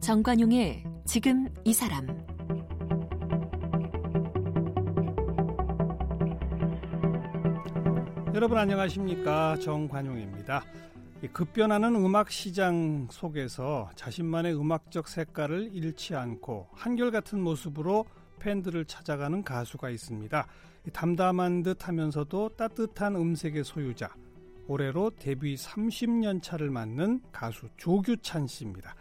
정관용의 지금 이 사람 여러분 안녕하십니까 정관용입니다. 급변하는 음악 시장 속에서 자신만의 음악적 색깔을 잃지 않고 한결같은 모습으로 팬들을 찾아가는 가수가 있습니다. 담담한 듯 하면서도 따뜻한 음색의 소유자. 올해로 데뷔 30년 차를 맞는 가수 조규찬 씨입니다.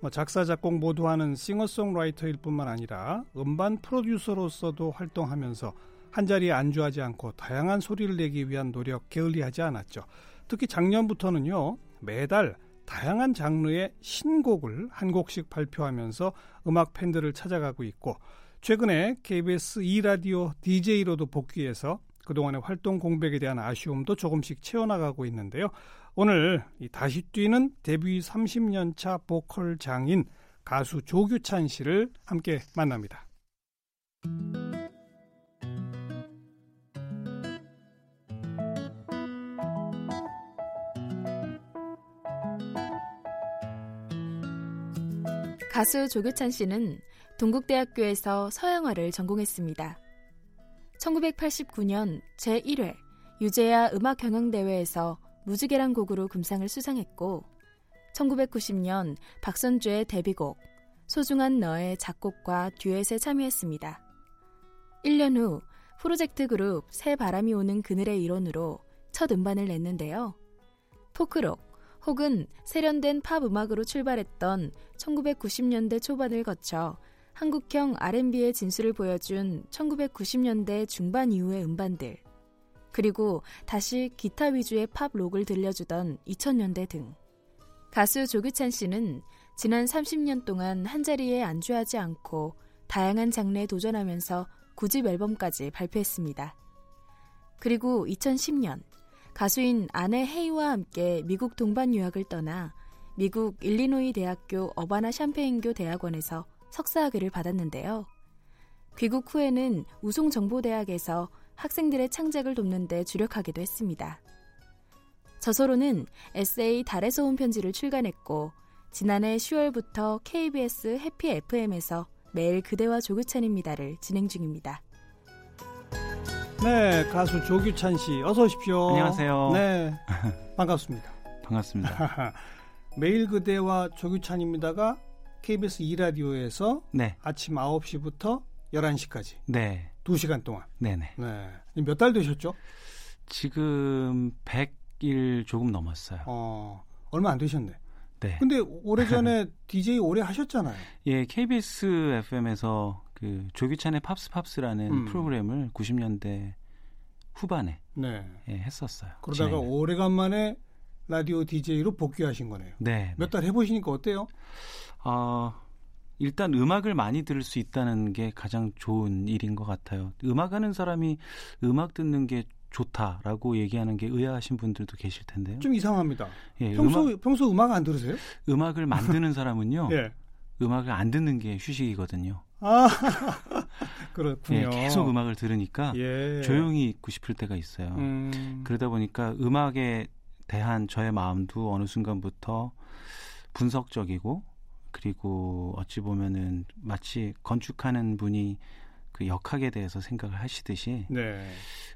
뭐 작사 작곡 모두 하는 싱어송라이터일 뿐만 아니라 음반 프로듀서로서도 활동하면서 한 자리에 안주하지 않고 다양한 소리를 내기 위한 노력 게을리하지 않았죠. 특히 작년부터는요 매달 다양한 장르의 신곡을 한 곡씩 발표하면서 음악 팬들을 찾아가고 있고 최근에 KBS 2라디오 DJ로도 복귀해서 그동안의 활동 공백에 대한 아쉬움도 조금씩 채워나가고 있는데요. 오늘 다시 뛰는 데뷔 30년 차 보컬 장인 가수 조규찬 씨를 함께 만납니다. 가수 조규찬 씨는 동국대학교에서 서양화를 전공했습니다. 1989년 제1회 유재하 음악 경영대회에서 무지개란 곡으로 금상을 수상했고 1990년 박선주의 데뷔곡 소중한 너의 작곡과 듀엣에 참여했습니다. 1년 후 프로젝트 그룹 새 바람이 오는 그늘의 일원으로 첫 음반을 냈는데요. 포크록 혹은 세련된 팝 음악으로 출발했던 1990년대 초반을 거쳐 한국형 R&B의 진수를 보여준 1990년대 중반 이후의 음반들, 그리고 다시 기타 위주의 팝 록을 들려주던 2000년대 등. 가수 조규찬 씨는 지난 30년 동안 한 자리에 안주하지 않고 다양한 장르에 도전하면서 9집 앨범까지 발표했습니다. 그리고 2010년 가수인 아내 헤이와 함께 미국 동반 유학을 떠나 미국 일리노이 대학교 어바나 샴페인교 대학원에서 석사학위를 받았는데요. 귀국 후에는 우송정보대학에서 학생들의 창작을 돕는 데 주력하기도 했습니다. 저서로는 에세이 달에서 온 편지를 출간했고 지난해 10월부터 KBS 해피 FM에서 매일 그대와 조규찬입니다를 진행 중입니다. 네, 가수 조규찬 씨 어서 오십시오. 안녕하세요. 네, 반갑습니다. 반갑습니다. 매일 그대와 조규찬입니다가 KBS 2라디오에서 네. 아침 9시부터 11시까지. 네. 2시간 동안. 네네. 네. 몇 달 되셨죠? 지금 100일 조금 넘었어요. 어, 얼마 안 되셨네. 네. 근데 오래전에 DJ 오래 하셨잖아요. 예, KBS FM에서 그 조규찬의 팝스 팝스라는 음. 프로그램을 90년대 후반에 네. 예, 했었어요. 그러다가 진행을. 오래간만에 라디오 DJ로 복귀하신 거네요. 네. 몇 달 해보시니까 어때요? 어, 일단 음악을 많이 들을 수 있다는 게 가장 좋은 일인 것 같아요. 음악하는 사람이 음악 듣는 게 좋다라고 얘기하는 게 의아하신 분들도 계실 텐데요. 좀 이상합니다. 예, 평소 음악, 평소 음악 안 들으세요? 음악을 만드는 사람은요. 예. 음악을 안 듣는 게 휴식이거든요. 아, 그렇군요. 예, 계속 음악을 들으니까 예. 조용히 있고 싶을 때가 있어요. 음. 그러다 보니까 음악에 대한 저의 마음도 어느 순간부터 분석적이고 그리고 어찌 보면은 마치 건축하는 분이 그 역학에 대해서 생각을 하시듯이 네.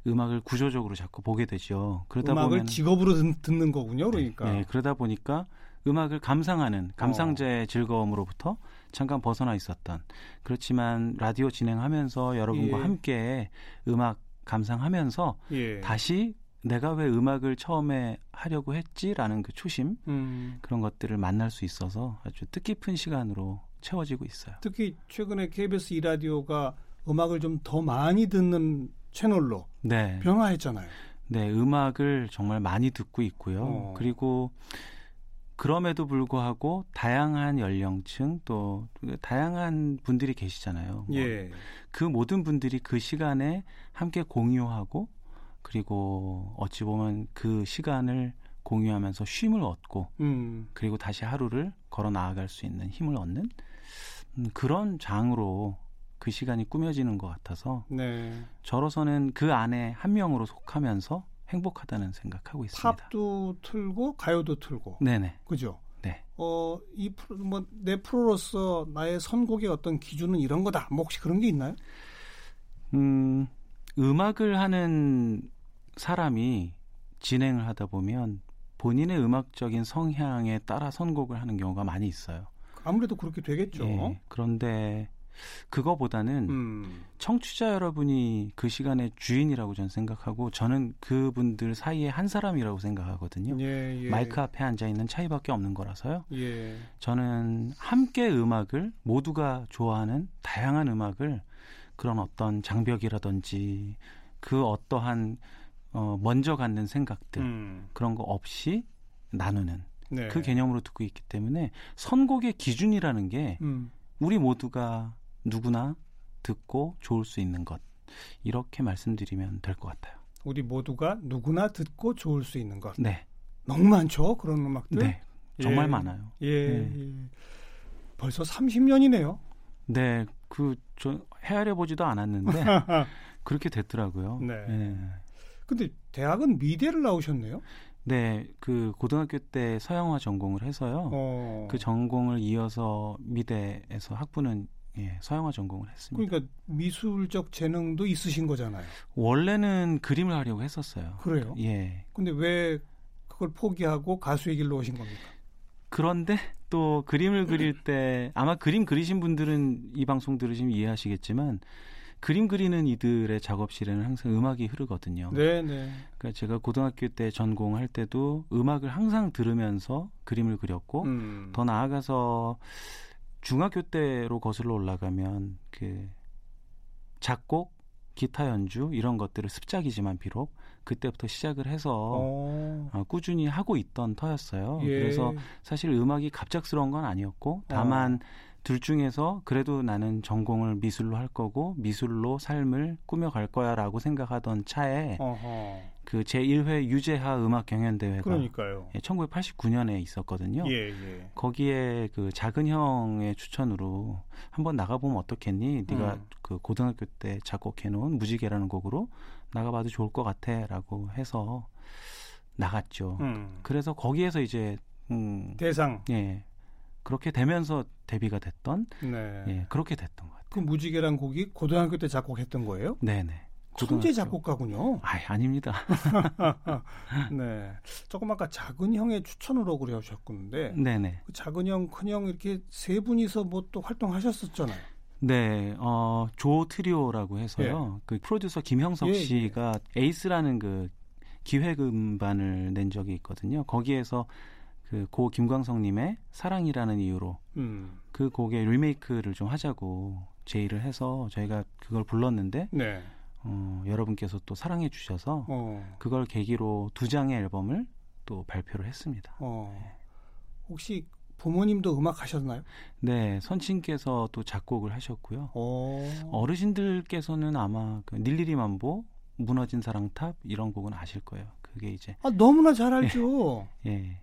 음악을 구조적으로 자꾸 보게 되죠. 그러다 음악을 보면 직업으로 듣는 거군요, 그러니까. 네, 네, 그러다 보니까 음악을 감상하는 감상자의 어. 즐거움으로부터 잠깐 벗어나 있었던 그렇지만 라디오 진행하면서 여러분과 예. 함께 음악 감상하면서 예. 다시 내가 왜 음악을 처음에 하려고 했지라는 그 초심 음. 그런 것들을 만날 수 있어서 아주 뜻깊은 시간으로 채워지고 있어요. 특히 최근에 KBS 이 라디오가 음악을 좀 더 많이 듣는 채널로 네. 변화했잖아요. 네, 음악을 정말 많이 듣고 있고요. 어. 그리고 그럼에도 불구하고 다양한 연령층 또 다양한 분들이 계시잖아요. 뭐 예. 그 모든 분들이 그 시간에 함께 공유하고 그리고 어찌 보면 그 시간을 공유하면서 쉼을 얻고 음. 그리고 다시 하루를 걸어 나아갈 수 있는 힘을 얻는 음, 그런 장으로 그 시간이 꾸며지는 것 같아서 네. 저로서는 그 안에 한 명으로 속하면서 행복하다는 생각하고 있습니다. 팝도 틀고 가요도 틀고. 네네. 그죠? 네. 어, 이 프로, 뭐, 내 프로로서 나의 선곡의 어떤 기준은 이런 거다. 뭐 혹시 그런 게 있나요? 음, 음악을 하는 사람이 진행을 하다 보면 본인의 음악적인 성향에 따라 선곡을 하는 경우가 많이 있어요. 아무래도 그렇게 되겠죠. 예, 그런데 그거보다는 음. 청취자 여러분이 그 시간의 주인이라고 저는 생각하고 저는 그분들 사이에 한 사람이라고 생각하거든요. 예, 예. 마이크 앞에 앉아 있는 차이밖에 없는 거라서요. 예. 저는 함께 음악을 모두가 좋아하는 다양한 음악을 그런 어떤 장벽이라든지 그 어떠한 어, 먼저 갖는 생각들 음. 그런 거 없이 나누는 네. 그 개념으로 듣고 있기 때문에 선곡의 기준이라는 게 음. 우리 모두가 누구나 듣고 좋을 수 있는 것 이렇게 말씀드리면 될 것 같아요. 우리 모두가 누구나 듣고 좋을 수 있는 것. 네, 너무 많죠. 그런 음악들. 네, 정말 예. 많아요. 예, 네. 예. 벌써 30년이네요. 네, 그 저 헤아려 보지도 않았는데 그렇게 됐더라고요. 네. 네. 근데 대학은 미대를 나오셨네요. 네, 그 고등학교 때 서양화 전공을 해서요. 어. 그 전공을 이어서 미대에서 학부는 예, 서양화 전공을 했습니다. 그러니까 미술적 재능도 있으신 거잖아요. 원래는 그림을 하려고 했었어요. 그래요? 예. 근데 왜 그걸 포기하고 가수의 길로 오신 겁니까? 그런데 또 그림을 그릴 때 아마 그림 그리신 분들은 이 방송 들으시면 이해하시겠지만 그림 그리는 이들의 작업실에는 항상 음악이 흐르거든요. 네, 네. 그러니까 제가 고등학교 때 전공할 때도 음악을 항상 들으면서 그림을 그렸고 음. 더 나아가서 중학교 때로 거슬러 올라가면 그 작곡, 기타 연주 이런 것들을 습작이지만 비록 그때부터 시작을 해서 어. 어, 꾸준히 하고 있던 터였어요. 예. 그래서 사실 음악이 갑작스러운 건 아니었고 다만 어. 둘 중에서 그래도 나는 전공을 미술로 할 거고 미술로 삶을 꾸며갈 거야라고 생각하던 차에 어허. 그 제1회 유재하 음악 경연 대회가 그러니까요. 예, 1989년에 있었거든요. 예, 예. 거기에 그 작은 형의 추천으로 한번 나가 보면 어떻겠니? 네가 음. 그 고등학교 때 작곡해 놓은 무지개라는 곡으로 나가 봐도 좋을 것 같아라고 해서 나갔죠. 음. 그래서 거기에서 이제 음, 대상. 예 그렇게 되면서 데뷔가 됐던 네. 예 그렇게 됐던 것 같아요. 그 무지개란 곡이 고등학교 때 작곡했던 거예요? 네 네. 천재. 작곡가군요. 아이 아닙니다. 네. 조금 아까 작은 형의 추천으로 그러셨는데 네네. 그 작은 형, 큰 형 이렇게 세 분이서 뭐 또 활동하셨었잖아요. 네, 어, 조 트리오라고 해서요. 그 프로듀서 김형석 예, 씨가 에이스라는 그 기획 음반을 낸 적이 있거든요. 거기에서 그 고 김광석님의 사랑이라는 이유로 음. 그 곡의 리메이크를 좀 하자고 제의를 해서 저희가 그걸 불렀는데 네. 어, 여러분께서 또 사랑해 주셔서 어. 그걸 계기로 두 장의 앨범을 또 발표를 했습니다. 어. 혹시 부모님도 음악 하셨나요? 네, 선친께서 또 작곡을 하셨고요. 어. 어르신들께서는 아마 그 닐리리 만보, 무너진 사랑탑 이런 곡은 아실 거예요. 그게 이제 아, 너무나 잘 알죠. 예,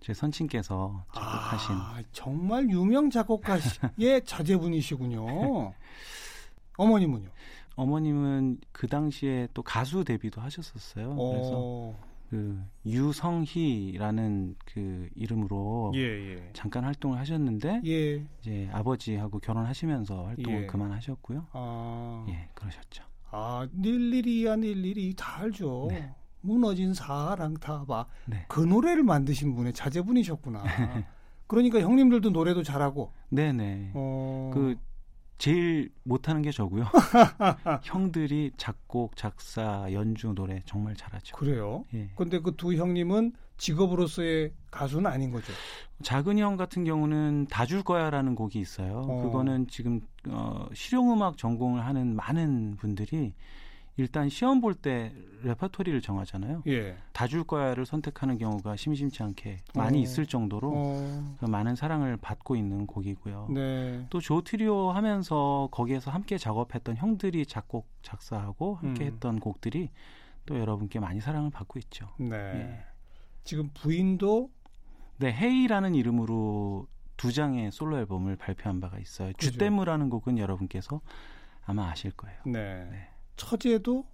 제 선친께서 작곡하신 아, 정말 유명 작곡가의 자제분이시군요. 어머님은요? 어머님은 그 당시에 또 가수 데뷔도 하셨었어요. 그래서 어. 그 유성희라는 그 이름으로 예, 예. 잠깐 활동을 하셨는데 예. 이제 아버지하고 결혼하시면서 활동을 예. 그만하셨고요. 아. 예, 그러셨죠. 아, 일일이야, 일일이 다 알죠. 네. 무너진 사랑 타봐. 네. 그 노래를 만드신 분의 자제분이셨구나. 그러니까 형님들도 노래도 잘하고. 네, 네. 어. 그 제일 못하는 게 저고요. 형들이 작곡, 작사, 연주, 노래 정말 잘하죠. 그래요. 예. 근데 그 두 형님은 직업으로서의 가수는 아닌 거죠. 작은 형 같은 경우는 다 줄 거야라는 곡이 있어요. 어. 그거는 지금 어, 실용음악 전공을 하는 많은 분들이 일단 시험 볼 때 레퍼토리를 정하잖아요. 예. 다줄 거야를 선택하는 경우가 심심치 않게 많이 어. 있을 정도로 어. 그 많은 사랑을 받고 있는 곡이고요. 네. 또 조트리오 하면서 거기에서 함께 작업했던 형들이 작곡 작사하고 함께 음. 했던 곡들이 또 여러분께 많이 사랑을 받고 있죠. 네. 예. 지금 부인도 네, 헤이라는 이름으로 두 장의 솔로 앨범을 발표한 바가 있어요. 그죠. 주댐무라는 곡은 여러분께서 아마 아실 거예요. 네. 네. 처제도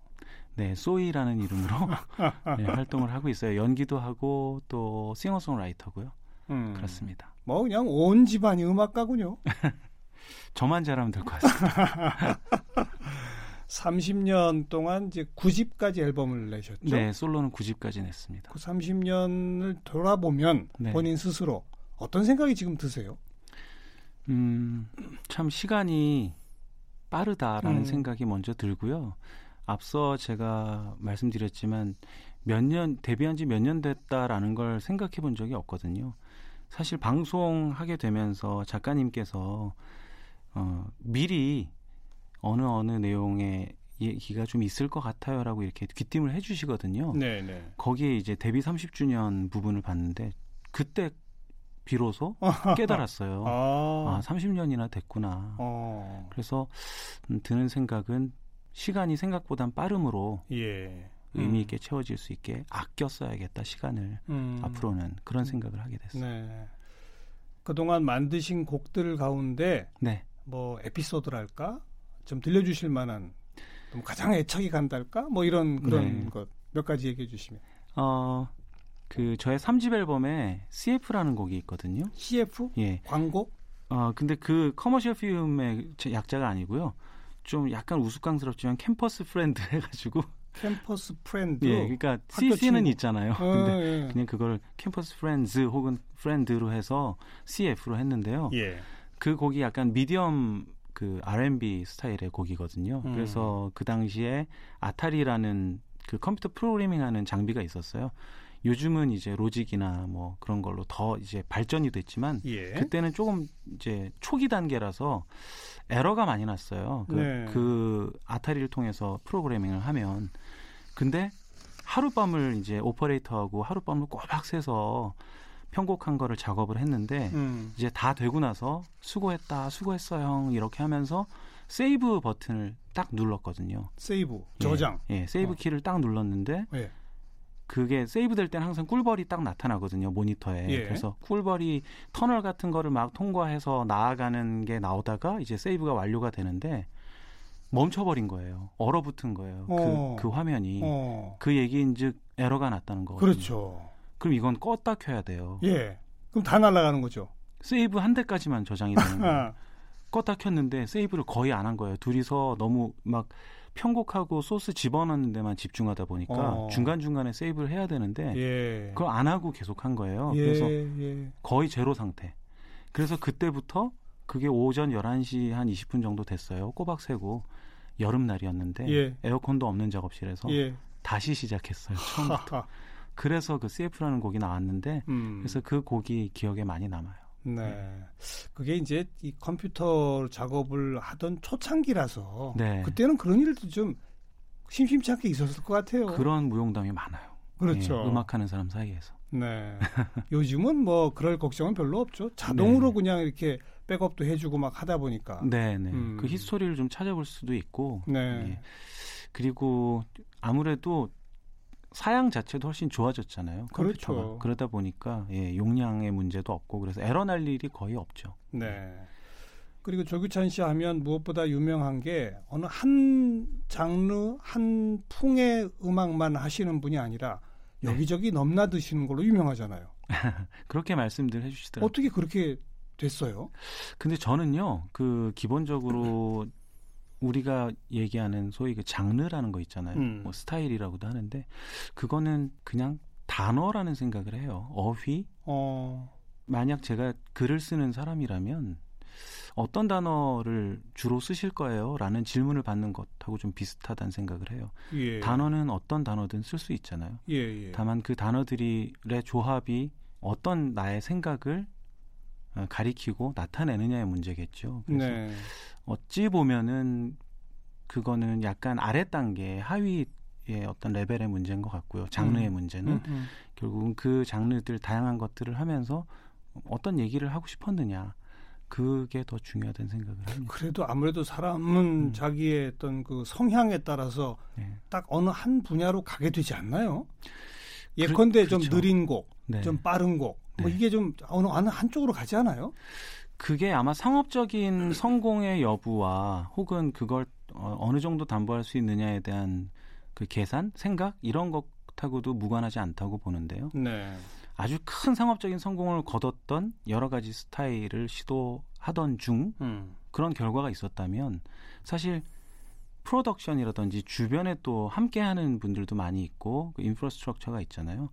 네, 소이라는 이름으로 네, 활동을 하고 있어요. 연기도 하고 또 싱어송라이터고요. 음, 그렇습니다. 뭐 그냥 온 집안이 음악가군요. 저만 잘하면 될 것 같습니다. 30년 동안 이제 9집까지 앨범을 내셨죠. 네, 솔로는 9집까지 냈습니다. 그 30년을 돌아보면 네. 본인 스스로 어떤 생각이 지금 드세요? 음, 참 시간이 빠르다라는 음. 생각이 먼저 들고요. 앞서 제가 말씀드렸지만 몇 년 데뷔한 지 몇 년 됐다라는 걸 생각해 본 적이 없거든요. 사실 방송하게 되면서 작가님께서 어, 미리 어느 어느 내용의 얘기가 좀 있을 것 같아요라고 이렇게 귀띔을 해주시거든요. 네, 네. 거기에 이제 데뷔 30주년 부분을 봤는데 그때 비로소 깨달았어요. 아, 아, 30년이나 됐구나. 어, 그래서 음, 드는 생각은 시간이 생각보단 빠름으로 예. 의미 음, 있게 채워질 수 있게 아껴 써야겠다 시간을 음, 앞으로는 그런 생각을 하게 됐어요. 네. 그동안 만드신 곡들 가운데 네. 뭐 에피소드랄까 좀 들려주실 만한 좀 가장 애착이 간달까 뭐 이런 그런 네. 것몇 가지 얘기해 주시면 어, 그 저의 3집 앨범에 CF라는 곡이 있거든요. CF 예. 광고 어, 근데 그 commercial 제 약자가 아니고요. 좀 약간 우스꽝스럽지만 campus friend 해가지고 campus friend 예, 그러니까 CC는. 있잖아요. 어, 근데 예. 그냥 그걸 campus friends 혹은 friend로 해서 CF로 했는데요. 예. 그 곡이 약간 미디엄 그 R&B 스타일의 곡이거든요. 음. 그래서 그 당시에 아타리라는 그 컴퓨터 프로그래밍 하는 장비가 있었어요. 요즘은 이제 로직이나 뭐 그런 걸로 더 이제 발전이 됐지만 예. 그때는 조금 이제 초기 단계라서 에러가 많이 났어요. 그, 네. 그 아타리를 통해서 프로그래밍을 하면 근데 하룻밤을 이제 오퍼레이터하고 하룻밤을 꼬박 새서 편곡한 거를 작업을 했는데 음. 이제 다 되고 나서 수고했다, 수고했어 형 이렇게 하면서 save 버튼을 딱 눌렀거든요. save 저장. 예, 예, save 어. 키를 딱 눌렀는데 예. 그게 save 될 때는 항상 꿀벌이 딱 나타나거든요 모니터에 예. 그래서 꿀벌이 터널 같은 거를 막 통과해서 나아가는 게 나오다가 이제 save가 완료가 되는데 멈춰버린 거예요 얼어붙은 거예요 어. 그, 그 화면이 어. 그 얘기인즉 에러가 났다는 거거든요 그렇죠. 그럼 이건 껐다 켜야 돼요 예. 그럼 다 날아가는 거죠. 세이브 한 대까지만 저장이 되는 거예요 아, 껐다 켰는데 세이브를 거의 안 한 거예요 둘이서 너무 막 편곡하고 소스 집어넣는 데만 집중하다 보니까 어. 중간중간에 세이브를 해야 되는데 예. 그걸 안 하고 계속 한 거예요 예, 그래서 예. 거의 제로 상태. 그래서 그때부터 그게 오전 11시 한 20분 정도 됐어요. 꼬박 새고 여름날이었는데 예. 에어컨도 없는 작업실에서 예. 다시 시작했어요. 처음부터. 그래서 그 CF라는 곡이 나왔는데 음. 그래서 그 곡이 기억에 많이 남아요. 네. 그게 이제 이 컴퓨터 작업을 하던 초창기라서 네. 그때는 그런 일도 좀 심심치 않게 있었을 것 같아요. 그런 무용담이 많아요. 그렇죠. 예, 음악하는 사람 사이에서. 네. 요즘은 뭐 그럴 걱정은 별로 없죠. 자동으로 네. 그냥 이렇게 백업도 해주고 막 하다 보니까. 네, 네. 음. 그 히스토리를 좀 찾아볼 수도 있고. 네. 예. 그리고 아무래도 사양 자체도 훨씬 좋아졌잖아요. 컴퓨터가. 그렇죠. 그러다 보니까 예, 용량의 문제도 없고 그래서 에러 날 일이 거의 없죠. 네. 그리고 조규찬 씨 하면 무엇보다 유명한 게 어느 한 장르 한 풍의 음악만 하시는 분이 아니라 네. 여기저기 넘나드시는 걸로 유명하잖아요. 그렇게 말씀들 해주시더라고요. 어떻게 그렇게 됐어요? 근데 저는요, 그 기본적으로 우리가 얘기하는 소위 그 장르라는 거 있잖아요. 음. 뭐 스타일이라고도 하는데 그거는 그냥 단어라는 생각을 해요. 어휘. 어, 만약 제가 글을 쓰는 사람이라면 어떤 단어를 주로 쓰실 거예요? 라는 질문을 받는 것하고 좀 비슷하다는 생각을 해요. 예. 단어는 어떤 단어든 쓸 수 있잖아요. 예, 예. 다만 그 단어들의 조합이 어떤 나의 생각을 어, 가리키고 나타내느냐의 문제겠죠. 그래서 네. 어찌 보면은 그거는 약간 아래 단계 하위 의 어떤 레벨의 문제인 것 같고요. 장르의 음. 문제는 음, 음. 결국은 그 장르들 다양한 것들을 하면서 어떤 얘기를 하고 싶었느냐 그게 더 중요하다는 생각을 합니다. 그래도 아무래도 사람은 음. 자기의 어떤 그 성향에 따라서 네. 딱 어느 한 분야로 가게 되지 않나요? 예컨대 좀 그렇죠. 느린 곡, 네. 좀 빠른 곡, 뭐 네. 이게 좀 어느 어느 한쪽으로 가지 않아요? 그게 아마 상업적인 성공의 여부와 혹은 그걸 어, 어느 정도 담보할 수 있느냐에 대한 그 계산, 생각 이런 것하고도 무관하지 않다고 보는데요. 네. 아주 큰 상업적인 성공을 거뒀던 여러 가지 스타일을 시도하던 중 음. 그런 결과가 있었다면 사실 프로덕션이라든지 주변에 또 함께하는 분들도 많이 있고 그 infrastructure가 있잖아요.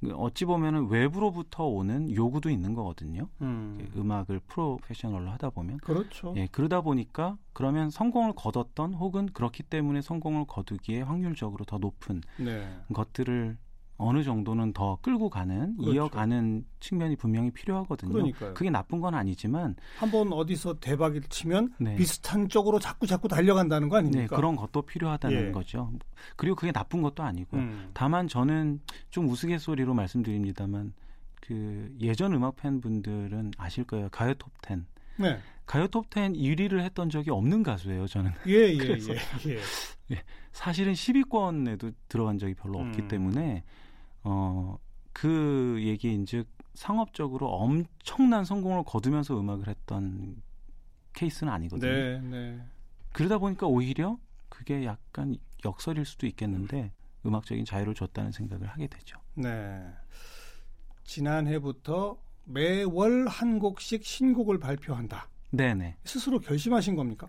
그 어찌 보면은 외부로부터 오는 요구도 있는 거거든요. 음. 음악을 프로페셔널로 하다 보면 그렇죠. 예 그러다 보니까 그러면 성공을 거뒀던 혹은 그렇기 때문에 성공을 거두기에 확률적으로 더 높은 네. 것들을 어느 정도는 더 끌고 가는 그렇죠. 이어가는 측면이 분명히 필요하거든요. 그러니까요. 그게 나쁜 건 아니지만 한번 어디서 대박을 치면 네. 비슷한 쪽으로 자꾸 자꾸 달려간다는 거 네, 아닙니까? 그런 것도 필요하다는 예. 거죠. 그리고 그게 나쁜 것도 아니고요. 음. 다만 저는 좀 우스갯소리로 말씀드립니다만 그 예전 음악 팬분들은 아실 거예요. 가요 톱10. 네. 가요 톱10 1위를 했던 적이 없는 가수예요, 저는. 예, 예, 그래서- 예, 예. 사실은 10위권에도 들어간 적이 별로 없기 음. 때문에 어, 그 얘기인즉 상업적으로 엄청난 성공을 거두면서 음악을 했던 케이스는 아니거든요. 네, 네. 그러다 보니까 오히려 그게 약간 역설일 수도 있겠는데 음악적인 자유를 줬다는 생각을 하게 되죠. 네. 지난해부터 매월 한 곡씩 신곡을 발표한다. 네네. 스스로 결심하신 겁니까?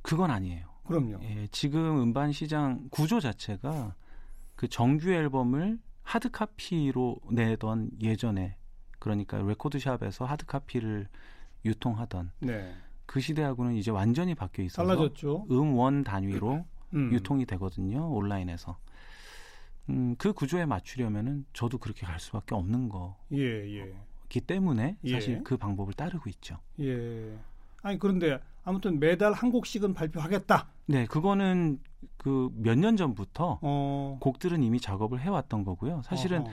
그건 아니에요. 그럼요. 예, 지금 음반 시장 구조 자체가 그 정규 앨범을 하드 카피로 내던 예전에 그러니까 레코드샵에서 하드 카피를 유통하던 네. 그 시대하고는 이제 완전히 바뀌어 있어서 달라졌죠. 음원 단위로 음. 유통이 되거든요 온라인에서. 음, 그 구조에 맞추려면은 저도 그렇게 갈 수밖에 없는 거기 예, 예. 때문에 예. 사실 그 방법을 따르고 있죠. 예. 아니 그런데 아무튼 매달 한 곡씩은 발표하겠다. 네, 그거는 그 몇 년 전부터 어. 곡들은 이미 작업을 해왔던 거고요. 사실은 어허.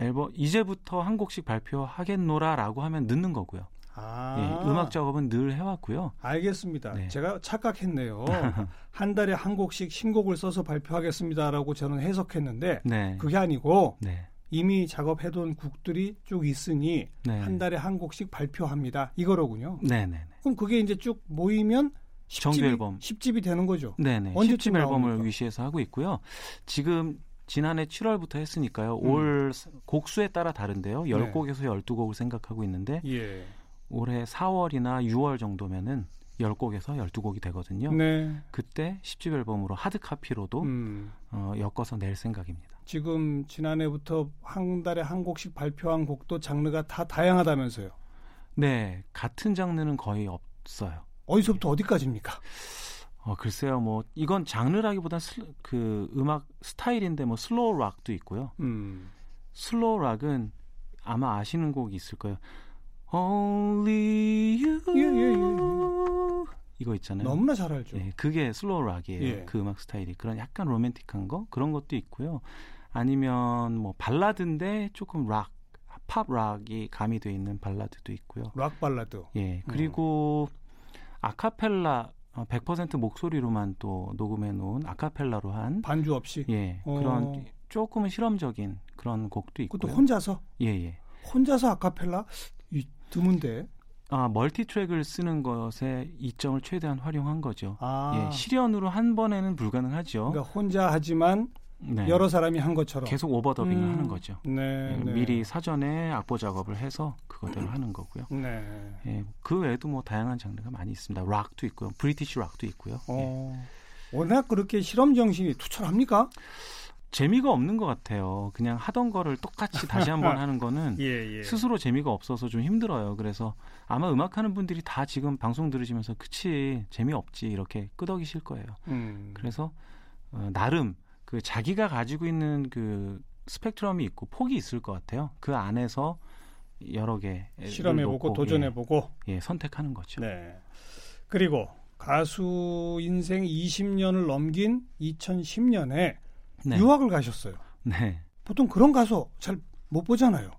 앨범 이제부터 한 곡씩 발표하겠노라라고 하면 늦는 거고요. 아. 예, 음악 작업은 늘 해왔고요. 알겠습니다. 네. 제가 착각했네요. 한 달에 한 곡씩 신곡을 써서 발표하겠습니다라고 저는 해석했는데 네, 그게 아니고 네, 이미 작업해둔 곡들이 쭉 있으니 네, 한 달에 한 곡씩 발표합니다. 이거로군요. 네, 네, 네. 그럼 그게 이제 쭉 모이면 정규 10집이, 앨범. 10집이 되는 거죠. 네, 네. 언제쯤 10집 앨범을 나옵니까? 위시해서 하고 있고요. 지금 지난해 7월부터 했으니까요. 음. 올 곡수에 따라 다른데요. 네. 10곡에서 12곡을 생각하고 있는데 예. 올해 4월이나 6월 정도면은 10곡에서 12곡이 되거든요. 네. 그때 10집 앨범으로 하드 카피로도 음. 어, 엮어서 낼 생각입니다. 지금 지난해부터 한 달에 한 곡씩 발표한 곡도 장르가 다 다양하다면서요. 네, 같은 장르는 거의 없어요. 어디서부터 어디까지입니까? 어, 글쎄요, 뭐 이건 장르라기보다 슬, 그 음악 스타일인데 뭐 slow rock도 있고요. 음. slow rock은 아마 아시는 곡이 있을 거예요. Only You. 예, 예, 예, 이거 있잖아요. 너무나 잘 알죠. 예, 그게 slow rock이에요. 예. 그 음악 스타일이 그런 약간 로맨틱한 거 그런 것도 있고요. 아니면 뭐 발라드인데 조금 rock, pop rock이 가미돼 있는 발라드도 있고요. rock 발라드. 예, 그리고 아카펠라 어, 100% 목소리로만 또 녹음해 놓은 아카펠라로 한 반주 없이. 예, 어. 그런 조금은 실험적인 그런 곡도 그것도 있고요. 혼자서 예, 예. 혼자서 아카펠라 이 드문데. 아, multi track을 쓰는 것에 이점을 최대한 활용한 거죠. 아. 예, 실연으로 한 번에는 불가능하죠. 그러니까 혼자 하지만 네. 여러 사람이 한 것처럼. 계속 overdubbing을 음. 하는 거죠. 네, 예, 네. 미리 사전에 악보 작업을 해서 그거대로 하는 거고요. 네. 예, 그 외에도 뭐 다양한 장르가 많이 있습니다. 락도 있고요. 브리티시 락도 있고요. 예. 어. 워낙 그렇게 실험 정신이 투철합니까? 재미가 없는 것 같아요. 그냥 하던 거를 똑같이 다시 한번 하는 거는 예, 예. 스스로 재미가 없어서 좀 힘들어요. 그래서 아마 음악하는 분들이 다 지금 방송 들으시면서 그치 재미없지 이렇게 끄덕이실 거예요. 음. 그래서 어, 나름 그 자기가 가지고 있는 그 스펙트럼이 있고 폭이 있을 것 같아요. 그 안에서 여러 개 실험해보고 도전해보고. 예, 예, 선택하는 거죠. 네. 그리고 가수 인생 20년을 넘긴 2010년에 네. 유학을 가셨어요. 네. 보통 그런 가수 잘 못 보잖아요.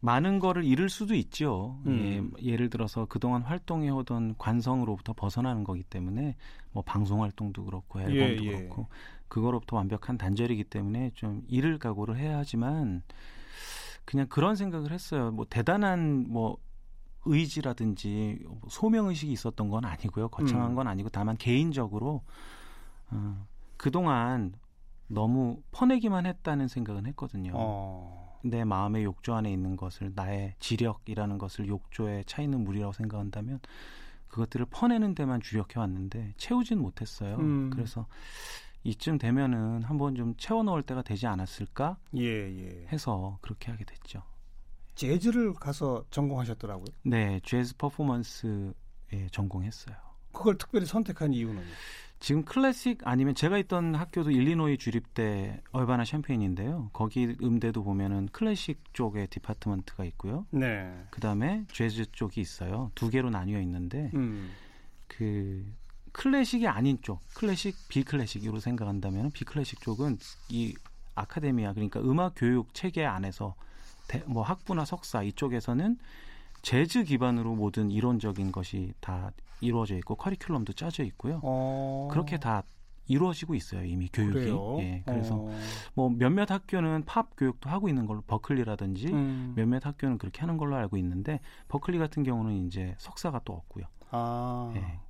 많은 거를 잃을 수도 있죠. 음. 예, 예를 들어서 그동안 활동해 오던 관성으로부터 벗어나는 거기 때문에 뭐 방송 활동도 그렇고 앨범도 예, 예. 그렇고 그거로부터 완벽한 단절이기 때문에 좀 잃을 각오를 해야 하지만 그냥 그런 생각을 했어요. 뭐 대단한 뭐 의지라든지 뭐 소명 의식이 있었던 건 아니고요. 거창한 음. 건 아니고 다만 개인적으로 어, 그동안 너무 퍼내기만 했다는 생각은 했거든요. 어. 내 마음의 욕조 안에 있는 것을 나의 지력이라는 것을 욕조에 차 있는 물이라고 생각한다면 그것들을 퍼내는 데만 주력해 왔는데 채우진 못했어요. 음. 그래서 이쯤 되면은 한번 좀 채워 넣을 때가 되지 않았을까 예, 예. 해서 그렇게 하게 됐죠. 재즈를 가서 전공하셨더라고요. 네, 재즈 퍼포먼스에 전공했어요. 그걸 특별히 선택한 이유는 지금 클래식 아니면 제가 있던 학교도 일리노이 주립대 얼바나 샴페인인데요. 거기 음대도 보면은 클래식 쪽에 디파트먼트가 있고요. 네. 그다음에 재즈 쪽이 있어요. 두 개로 나뉘어 있는데 음. 그 클래식이 아닌 쪽, 클래식 비클래식으로 생각한다면 비클래식 쪽은 이 아카데미아 그러니까 음악 교육 체계 안에서 대, 뭐 학부나 석사 이쪽에서는 재즈 기반으로 모든 이론적인 것이 다 이루어져 있고 커리큘럼도 짜져 있고요. 어. 그렇게 다 이루어지고 있어요 이미 교육이. 그래요? 예, 그래서 어. 뭐 몇몇 학교는 팝 교육도 하고 있는 걸로 버클리라든지 음. 몇몇 학교는 그렇게 하는 걸로 알고 있는데 버클리 같은 경우는 이제 석사가 또 없고요. 아. 예.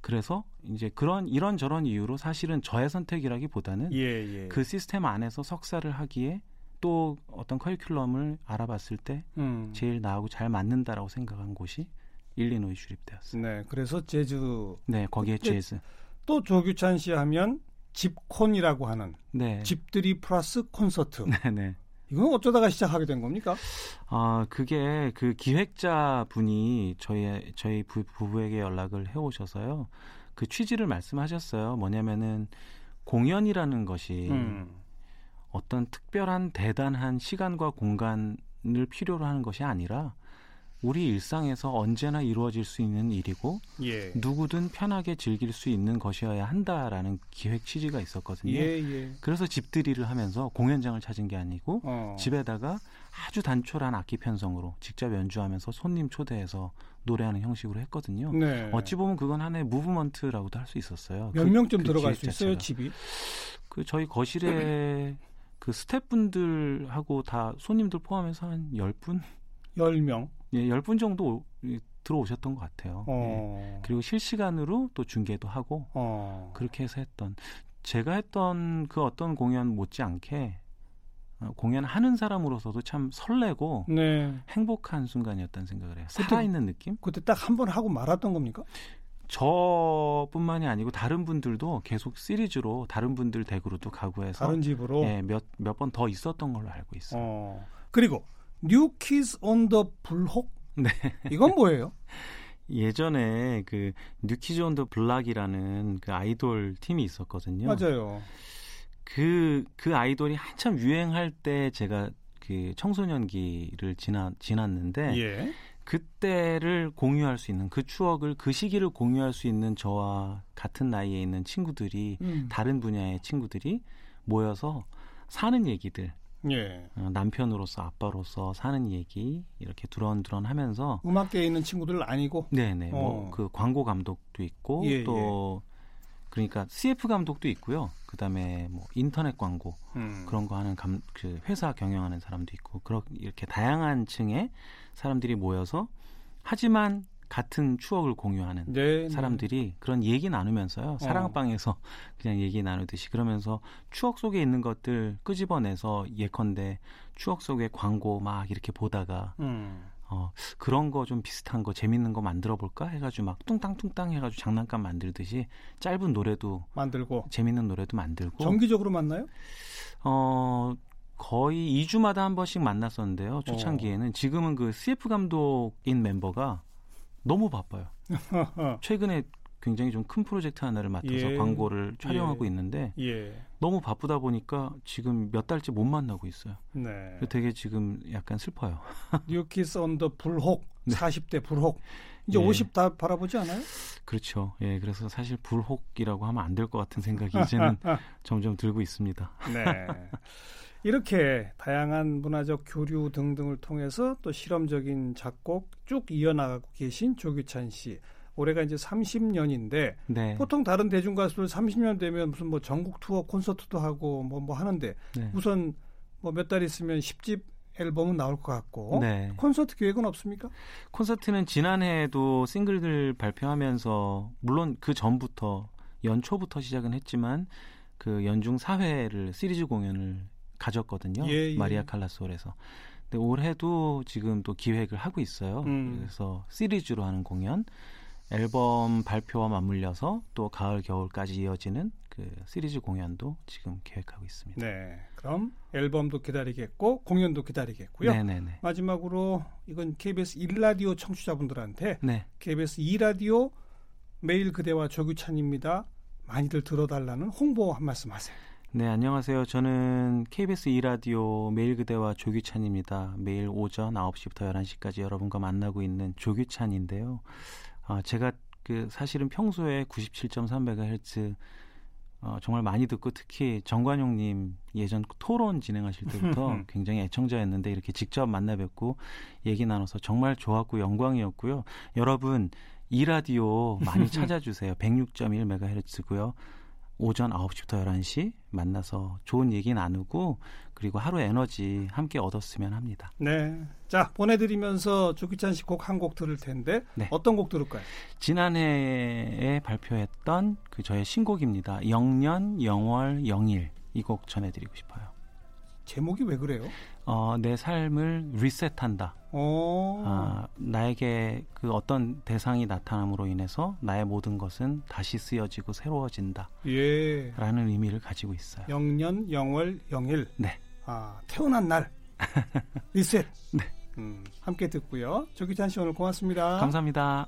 그래서 이제 그런 이런 저런 이유로 사실은 저의 선택이라기보다는 예, 예. 그 시스템 안에서 석사를 하기에 또 어떤 커리큘럼을 알아봤을 때 음. 제일 나하고 잘 맞는다라고 생각한 곳이 일리노이 주립대였어요. 네. 그래서 재즈 네, 거기에 재즈. 또 조규찬 씨 하면 집콘이라고 하는 네. 집들이 플러스 콘서트. 네, 네. 이건 어쩌다가 시작하게 된 겁니까? 아, 그게 그 기획자 분이 저희 저희 부, 부부에게 연락을 해 오셔서요. 그 취지를 말씀하셨어요. 뭐냐면은 공연이라는 것이 음. 어떤 특별한 대단한 시간과 공간을 필요로 하는 것이 아니라 우리 일상에서 언제나 이루어질 수 있는 일이고 예. 누구든 편하게 즐길 수 있는 것이어야 한다라는 기획 취지가 있었거든요. 예, 예. 그래서 집들이를 하면서 공연장을 찾은 게 아니고 어. 집에다가 아주 단촐한 악기 편성으로 직접 연주하면서 손님 초대해서 노래하는 형식으로 했거든요. 네. 어찌 보면 그건 하나의 무브먼트라고도 할 수 있었어요. 몇 그- 명쯤 그 들어갈 수 있어요. 집이? 그 저희 거실에 그 스태프분들하고 다 손님들 포함해서 한 10분? 10명. 예, 10분 정도 들어오셨던 것 같아요. 예. 어. 그리고 실시간으로 또 중계도 하고 어. 그렇게 해서 했던 제가 했던 그 어떤 공연 못지않게 어, 공연하는 사람으로서도 참 설레고 네. 행복한 순간이었다는 생각을 해요. 그때- 살아있는 느낌? 그때 딱 한 번 하고 말았던 겁니까? 저뿐만이 아니고 다른 분들도 계속 시리즈로 다른 분들 댁으로도 가고 해서 다른 집으로. 예, 몇몇 번 더 있었던 걸로 알고 있어요. 어. 그리고 New Kids on the 불혹? 네. 이건 뭐예요? 예전에 그 New Kids on the Block이라는 그 아이돌 팀이 있었거든요. 맞아요. 그, 그 아이돌이 한참 유행할 때 제가 그 청소년기를 지나, 지났는데 예. 그때를 공유할 수 있는 그 추억을 그 시기를 공유할 수 있는 저와 같은 나이에 있는 친구들이 음. 다른 분야의 친구들이 모여서 사는 얘기들 예. 어, 남편으로서 아빠로서 사는 얘기 이렇게 두런두런 하면서 음악계에 있는 친구들 아니고. 네네 어. 뭐그 광고 감독도 있고 예, 또 그러니까 CF 감독도 있고요 그다음에 뭐 인터넷 광고 음. 그런 거 하는 감, 그 회사 경영하는 사람도 있고 그렇 이렇게 다양한 층의 사람들이 모여서 하지만 같은 추억을 공유하는 네, 네. 사람들이 그런 얘기 나누면서요 사랑방에서 그냥 얘기 나누듯이 그러면서 추억 속에 있는 것들 끄집어내서 예컨대 추억 속의 광고 막 이렇게 보다가 음. 어 그런 거 좀 비슷한 거 재밌는 거 만들어 볼까 해가지고 막 뚱땅뚱땅 해가지고 장난감 만들듯이 짧은 노래도 만들고 재밌는 노래도 만들고 정기적으로 만나요? 어 거의 2주마다 한 번씩 만났었는데요. 어. 초창기에는 지금은 그 CF 감독인 멤버가 너무 바빠요. 최근에 굉장히 좀 큰 프로젝트 하나를 맡아서 예. 광고를 촬영하고 예. 있는데 예. 너무 바쁘다 보니까 지금 몇 달째 못 만나고 있어요. 네. 되게 지금 약간 슬퍼요. New Kids on the 불혹. 네. 40대 불혹. 이제 예. 50다 바라보지 않아요? 그렇죠. 예, 그래서 사실 불혹이라고 하면 안 될 것 같은 생각이 이제는 점점 들고 있습니다. 네. 이렇게 다양한 문화적 교류 등등을 통해서 또 실험적인 작곡 쭉 이어나가고 계신 조규찬 씨. 올해가 이제 30년인데 네. 보통 다른 대중 가수들 30년 되면 무슨 뭐 전국 투어 콘서트도 하고 뭐뭐 하는데 네. 우선 뭐 몇 달 있으면 10집 앨범은 나올 것 같고 네. 콘서트 계획은 없습니까? 콘서트는 지난해에도 싱글들 발표하면서 물론 그 전부터 연초부터 시작은 했지만 그 연중 사회를 시리즈 공연을 가졌거든요. 예, 예. 마리아 칼라솔에서. 근데 올해도 지금 또 기획을 하고 있어요. 음. 그래서 시리즈로 하는 공연, 앨범 발표와 맞물려서 또 가을 겨울까지 이어지는 그 시리즈 공연도 지금 계획하고 있습니다. 네. 그럼 앨범도 기다리겠고 공연도 기다리겠고요. 네네네. 마지막으로 이건 KBS 1라디오 청취자분들한테 네. KBS 2라디오 매일 그대와 조규찬입니다. 많이들 들어달라는 홍보 한 말씀 하세요. 네, 안녕하세요. 저는 KBS 2라디오 매일 그대와 조규찬입니다. 매일 오전 9시부터 11시까지 여러분과 만나고 있는 조규찬인데요. 어, 제가 그 사실은 평소에 97.3MHz 어, 정말 많이 듣고 특히 정관용님 예전 토론 진행하실 때부터 굉장히 애청자였는데 이렇게 직접 만나 뵙고 얘기 나눠서 정말 좋았고 영광이었고요. 여러분 이 라디오 많이 찾아주세요. 106.1MHz고요. 오전 9시부터 11시 만나서 좋은 얘기 나누고 그리고 하루 에너지 함께 얻었으면 합니다. 네. 자, 보내드리면서 조기찬 씨 곡 한 곡 들을 텐데 네. 어떤 곡 들을까요? 지난해에 발표했던 그 저의 신곡입니다. 영년, 영월, 영일 이 곡 전해드리고 싶어요. 제목이 왜 그래요? 어, 내 삶을 리셋한다. 어, 나에게 그 어떤 대상이 나타남으로 인해서 나의 모든 것은 다시 쓰여지고 새로워진다. 예. 라는 의미를 가지고 있어요. 영년, 영월, 영일. 네. 아, 태어난 날. 리셋. 네. 음, 함께 듣고요. 조기찬 씨 오늘 고맙습니다. 감사합니다.